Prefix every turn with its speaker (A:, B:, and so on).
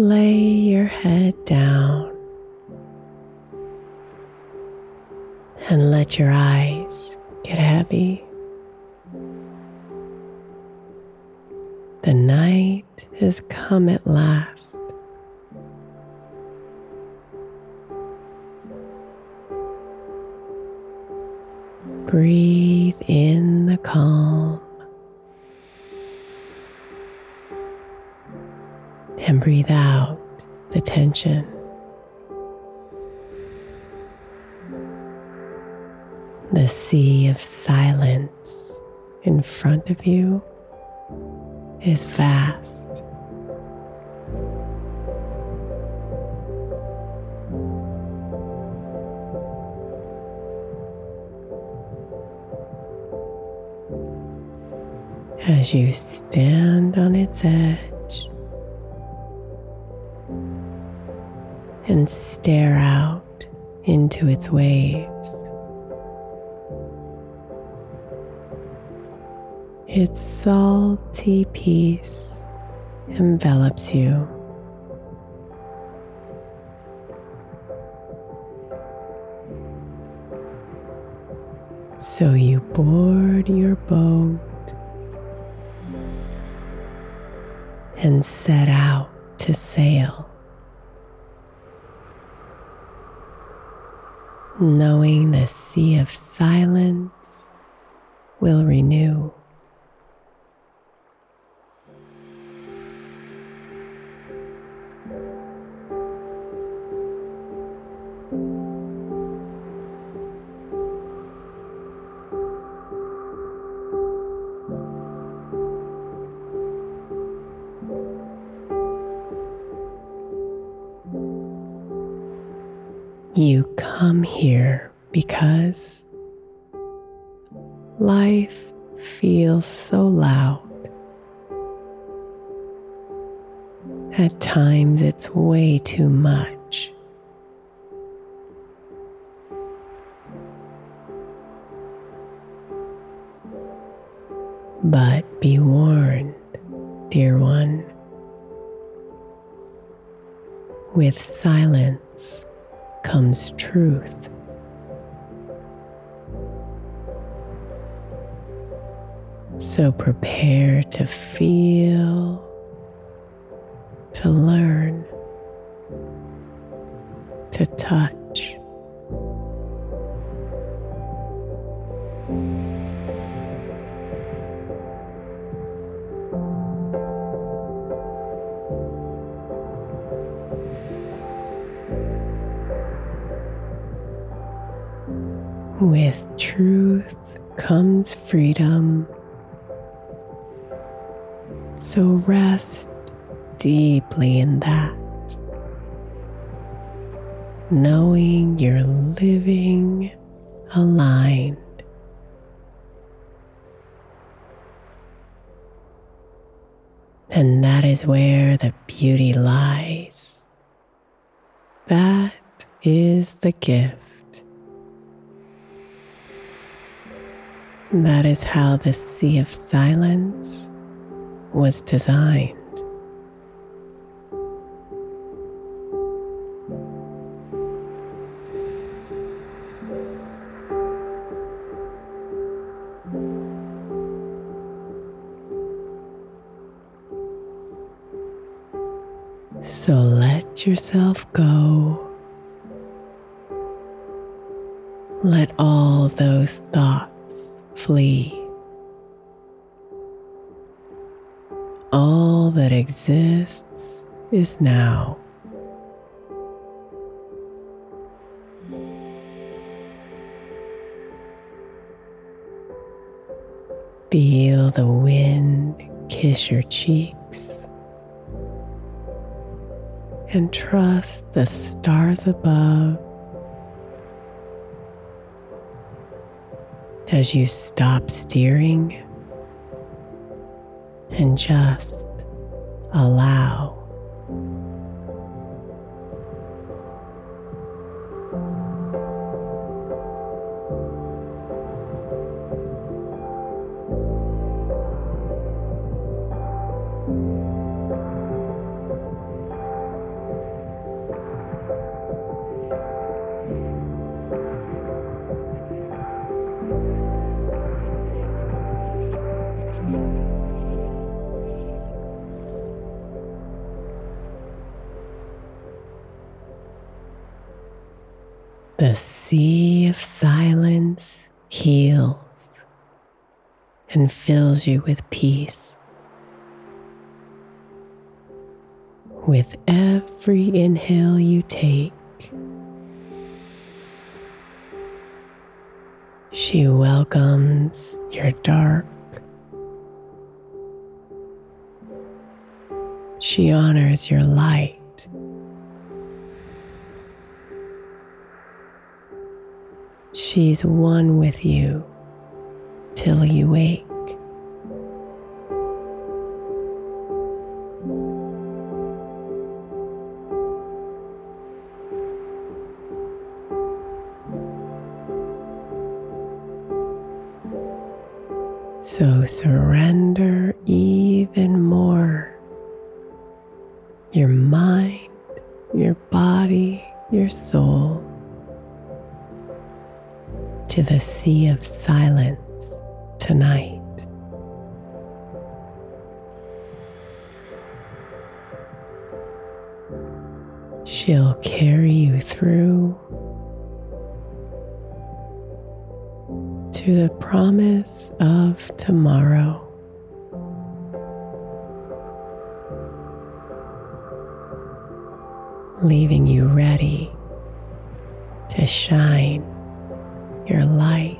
A: Lay your head down and let your eyes get heavy. The night has come at last. Breathe in the calm. Breathe out the tension. The sea of silence in front of you is vast. As you stand on its edge, stare out into its waves. Its salty peace envelops you. So you board your boat and set out to sail. Knowing the sea of silence will renew. You come here because life feels so loud. At times, it's way too much. But be warned, dear one, with silence comes truth. So prepare to feel, to learn, to touch. Freedom. So rest deeply in that, knowing you're living aligned. And that is where the beauty lies. That is the gift. That is how the sea of silence was designed. So let yourself go. Let all those thoughts flee. All that exists is now. Feel the wind kiss your cheeks and trust the stars above as you stop steering and just allow. The sea of silence heals and fills you with peace. With every inhale you take, she welcomes your dark. She honors your light. She's one with you till you wake. So surrender even more. Your mind, your body, your soul to the sea of silence tonight. She'll carry you through to the promise of tomorrow. Leaving you ready to shine your light.